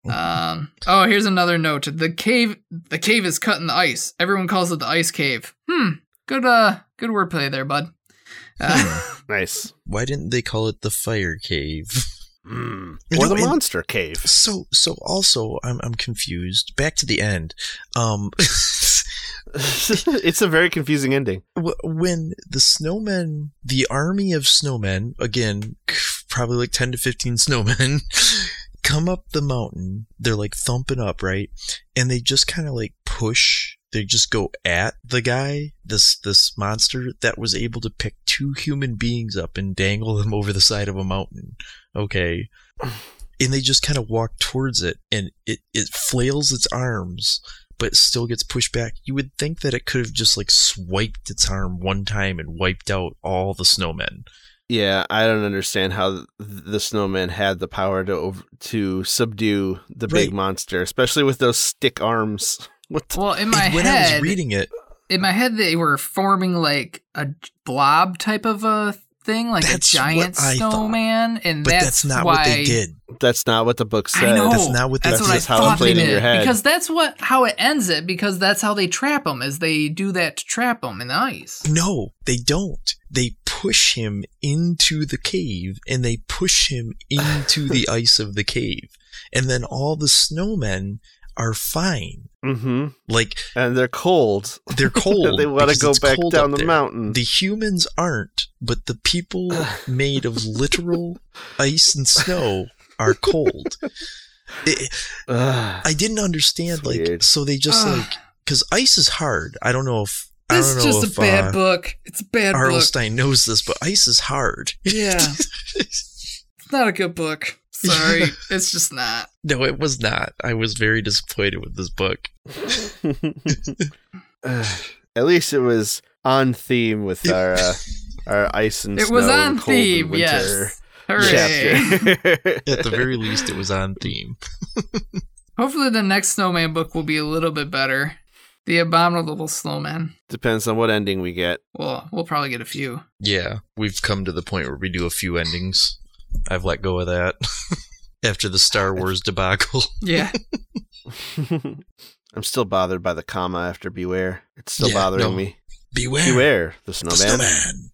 Um oh here's another note. The cave the cave is cut in the ice. Everyone calls it the ice cave. Hmm. Good uh good wordplay there, bud. Uh, Nice. Why didn't they call it the fire cave? Mm. Or the monster cave. So, so also, I'm I'm confused. Back to the end. Um, it's a very confusing ending. when the snowmen, the army of snowmen, again, probably like 10 to 15 snowmen, come up the mountain. They're like thumping up, right? And they just kind of like push. They just go at the guy, this this monster that was able to pick two human beings up and dangle them over the side of a mountain. Okay. And they just kind of walk towards it and it, it flails its arms but it still gets pushed back. You would think that it could have just like swiped its arm one time and wiped out all the snowmen. Yeah, I don't understand how the snowman had the power to ov- to subdue the big monster, especially with those stick arms. What the- well, in my And when I head, was reading it, in my head, they were forming like a blob type of a thing, like a giant what I thought. snowman, and but that's, that's, not why what they did. That's not what the book said. I know. That's not what they that's did. what I That's how it thought played they in your did. head. Because that's what how it ends it. Because that's how they trap him. Is they do that to trap him in the ice. No, they don't. They push him into the cave and they push him into the ice of the cave. And then all the snowmen are fine. Mm-hmm. Like And they're cold. they're cold. they want to go back down the there. mountain. The humans aren't, but the people made of literal ice and snow are cold. It- I didn't understand, like, weird. so they just like, because ice is hard. I don't know if This is just if a bad uh, book. It's a bad book. R.L. Stine knows this, but ice is hard. Yeah, it's not a good book. Sorry, it's just not. no, it was not. I was very disappointed with this book. Ugh. At least it was on theme with our uh, our ice and It snow was and on cold theme. winter Yes. Hooray! chapter. At the very least, it was on theme. Hopefully, the next Snowman book will be a little bit better. The Abominable Snowman. Depends on what ending we get. Well, we'll probably get a few. Yeah, we've come to the point where we do a few endings. I've let go of that after the Star Wars debacle. Yeah. I'm still bothered by the comma after beware. It's still Yeah, bothering no. me. Beware, Beware the the snowman. snowman.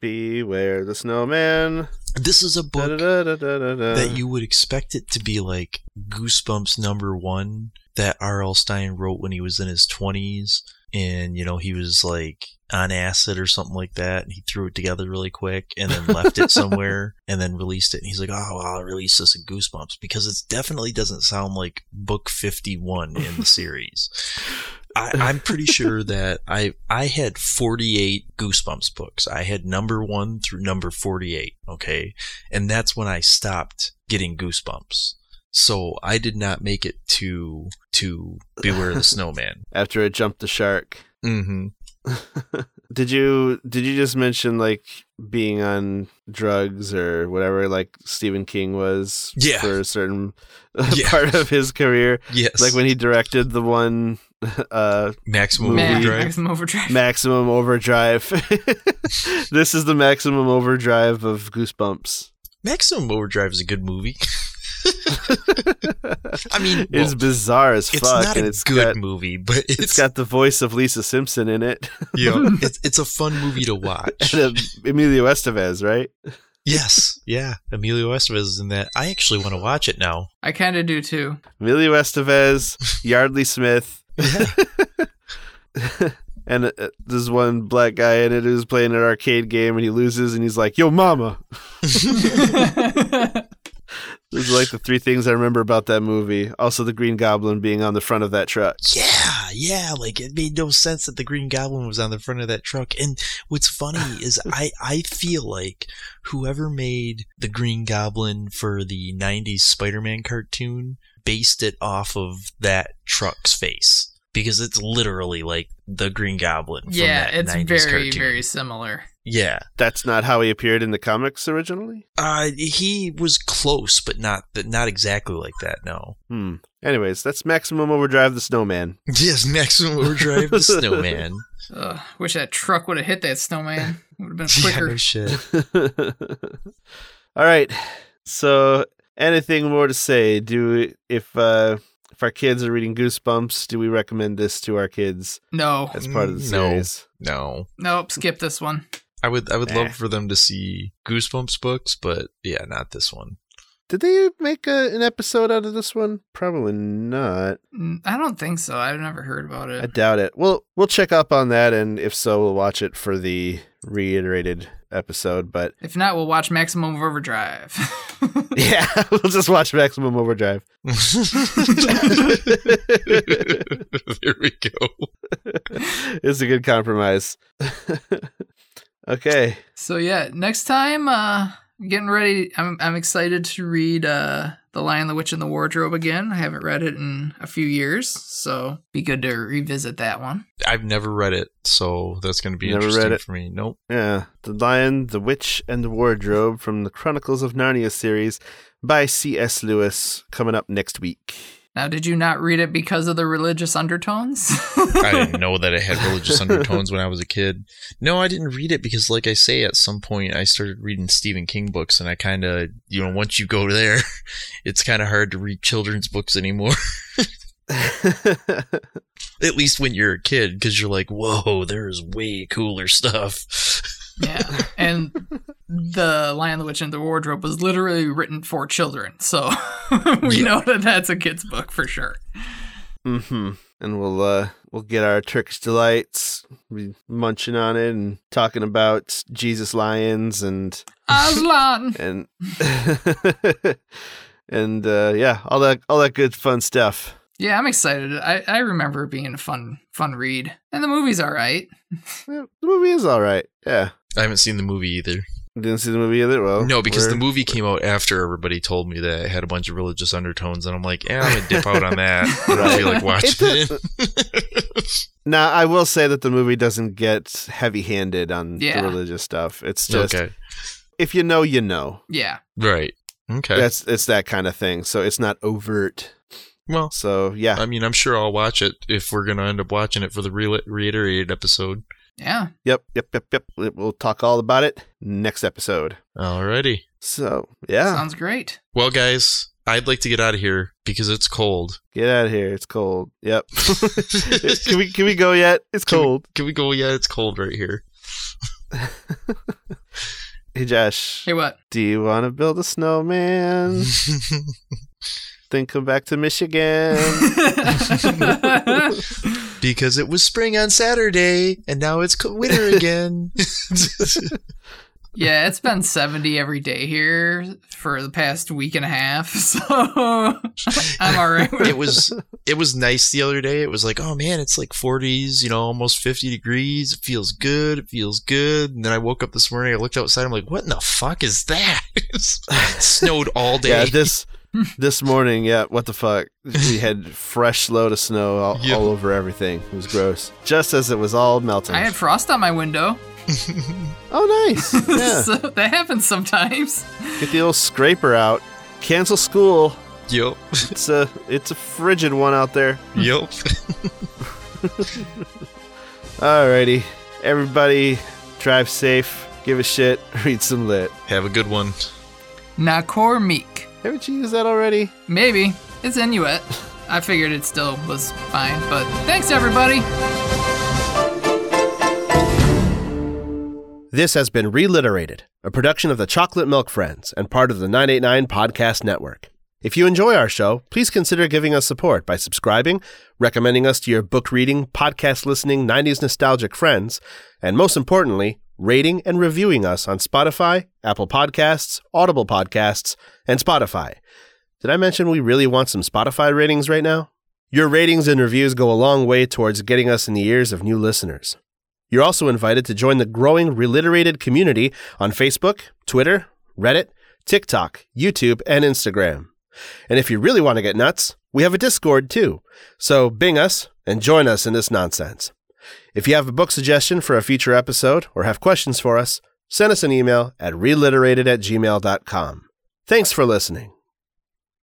Beware the snowman. This is a book Da-da-da-da-da-da. that you would expect it to be like Goosebumps number one that R.L. Stine wrote when he was in his 20s. And, you know, he was like on acid or something like that. And he threw it together really quick and then left it somewhere and then released it. And he's like, oh, well, I'll release this in Goosebumps because it definitely doesn't sound like book 51 in the series. I, I'm pretty sure that I I had 48 Goosebumps books. I had number one through number 48. Okay, and that's when I stopped getting Goosebumps. so I did not make it to to Beware the Snowman. After it jumped the shark. Mm-hmm. Did you did you just mention like being on drugs or whatever like Stephen King was Yeah. for a certain Yeah. part of his career? Yes, Like when he directed the one uh Maximum Man, Overdrive. Maximum Overdrive. Maximum Overdrive. this is the Maximum Overdrive of Goosebumps. Maximum Overdrive is a good movie. I mean, it's well, bizarre as it's fuck not and a it's good got movie, but it's, it's got the voice of Lisa Simpson in it. you know, it's it's a fun movie to watch. and uh, Emilio Estevez, right? yes, yeah, Emilio Estevez is in that. I actually want to watch it now. I kind of do too. Emilio Estevez, Yeardley Smith, Yeah, and uh, there's one black guy in it who's playing an arcade game and he loses and he's like, "Yo, mama." Those are like the three things I remember about that movie. Also, the Green Goblin being on the front of that truck. yeah, yeah. Like it made no sense that the Green Goblin was on the front of that truck. And what's funny is I I feel like whoever made the Green Goblin for the '90s Spider-Man cartoon based it off of that truck's face because it's literally like the Green Goblin. From yeah, that it's 90s very, cartoon. very similar. Yeah, That's not how he appeared in the comics originally. uh, he was close, but not but not exactly like that. No. Hmm. Anyways, that's Maximum Overdrive the Snowman. Yes, Maximum Overdrive the Snowman. Ugh, wish that truck would have hit that snowman. Would have been yeah, quicker. no shit. All right. So, anything more to say? Do if uh if our kids are reading Goosebumps, do we recommend this to our kids no, as part of the Mm, no. series? No. nope. Skip this one. I would I would Nah. love for them to see Goosebumps books, but yeah, not this one. Did they make a, an episode out of this one? Probably not. Mm, I don't think so. I've never heard about it. I doubt it. We'll we'll check up on that, and if so, we'll watch it for the reiterated episode. But If not, we'll watch Maximum Overdrive. yeah, we'll just watch Maximum Overdrive. there we go. it's a good compromise. okay. so yeah, next time, uh, getting ready. I'm I'm excited to read uh, The Lion, the Witch, and the Wardrobe again. I haven't read it in a few years, so be good to revisit that one. I've never read it, so that's going to be Never read interesting it? for me. Nope. Yeah, The Lion, the Witch, and the Wardrobe from the Chronicles of Narnia series by C.S. Lewis coming up next week. Now, did you not read it because of the religious undertones? I didn't know that it had religious undertones when I was a kid. No, I didn't read it because, like I say, at some point I started reading Stephen King books, and I kind of, you know, once you go there, it's kind of hard to read children's books anymore. At least when you're a kid, because you're like, whoa, there's way cooler stuff. Yeah, and the Lion, the Witch, and the Wardrobe was literally written for children, so we Yeah. know that that's a kid's book for sure. hmm And we'll uh we'll get our Turkish delights, be munching on it and talking about Jesus lions and Aslan. and and uh yeah, all that all that good fun stuff. Yeah, I'm excited. I, I remember it being a fun fun read, and the movie's all right. The movie is all right. Yeah. I haven't seen the movie either. Didn't see the movie either. Well, No, because the movie came out after everybody told me that it had a bunch of religious undertones, and I'm like, yeah, I'm gonna dip out on that. But I don't feel like watching It it. Now, I will say that the movie doesn't get heavy-handed on Yeah. the religious stuff. It's just okay, if you know, you know. Yeah, right, okay. That's it's that kind of thing. So it's not overt. well, So yeah, I mean, I'm sure I'll watch it if we're gonna end up watching it for the re- reiterated episode. Yeah. yep, yep, yep, yep. We- We'll talk all about it next episode. Alrighty. So yeah, Sounds great. Well, guys, I'd like to get out of here because it's cold. get out of here. It's cold. Yep. can we can we go yet? It's Can we- cold. Can we go? yet? it's cold right here. Hey Josh, Hey, what? do you want to build a snowman? Then come back to Michigan. because it was spring on Saturday and now it's winter again. yeah, it's been 70 every day here for the past week and a half, so I'm all right with it was it was nice the other day. It was like, oh man, it's like 40s, you know, almost 50 degrees. It feels good. It feels good. And then I woke up this morning. I looked outside. I'm like, what in the fuck is that? it snowed all day. yeah, this this morning, yeah, what the fuck? We had fresh load of snow all, Yeah. all over everything. It was gross. Just as it was all melting. I had frost on my window. oh, nice. Yeah. so that happens sometimes. Get the old scraper out. Cancel school. Yup. It's a it's a frigid one out there. yup. Alrighty, everybody, drive safe. Give a shit. Read some lit. Have a good one. Nakurmiik. Haven't you used that already? Maybe. It's Inuit. I figured it still was fine, but thanks everybody. This has been Reliterated, a production of the Chocolate Milk Friends and part of the 989 Podcast Network. If you enjoy our show, please consider giving us support by subscribing, recommending us to your book reading, podcast listening, 90s nostalgic friends, and most importantly, rating and reviewing us on Spotify, Apple Podcasts, Audible Podcasts, and Spotify. Did I mention we really want some Spotify ratings right now? Your ratings and reviews go a long way towards getting us in the ears of new listeners. You're also invited to join the growing Reliterated community on Facebook, Twitter, Reddit, TikTok, YouTube, and Instagram. And if you really want to get nuts, we have a Discord too. So bing us and join us in this nonsense. If you have a book suggestion for a future episode or have questions for us, send us an email at reliterated at gmail.com. Thanks for listening.